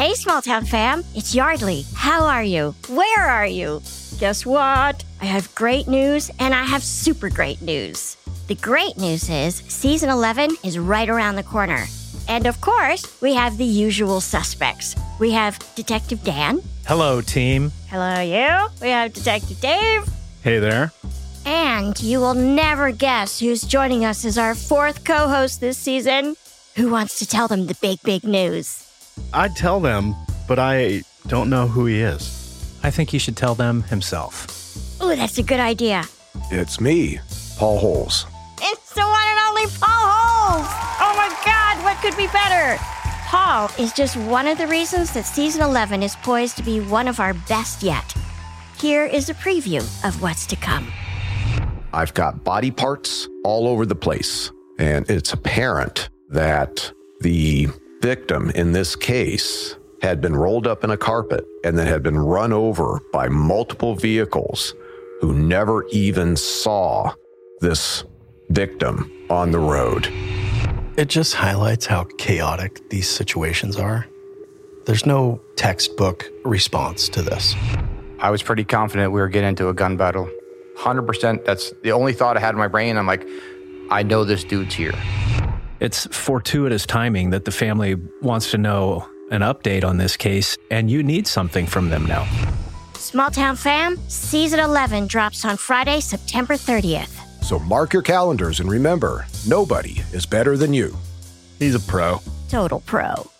Hey, small town fam, it's Yeardley. How are you? Where are you? Guess what? I have great news and I have super great news. The great news is season 11 is right around the corner. And of course, we have the usual suspects. We have Detective Dan. Hello, team. Hello, you. We have Detective Dave. Hey there. And you will never guess who's joining us as our fourth co host this season. Who wants to tell them the big, big news? I'd tell them, but I don't know who he is. I think he should tell them himself. Ooh, that's a good idea. It's me, Paul Holes. It's the one and only Paul Holes! Oh my god, what could be better? Paul is just one of the reasons that season 11 is poised to be one of our best yet. Here is a preview of what's to come. I've got body parts all over the place, and it's apparent that the victim in this case had been rolled up in a carpet and then had been run over by multiple vehicles who never even saw this victim on the road. It just highlights how chaotic these situations are. There's no textbook response to this. I was pretty confident we were getting into a gun battle. 100%. That's the only thought I had in my brain. I'm like, I know this dude's here. It's fortuitous timing that the family wants to know an update on this case, and you need something from them now. Small Town Fam, season 11 drops on Friday, September 30th. So mark your calendars and remember nobody is better than you. He's a pro. Total pro.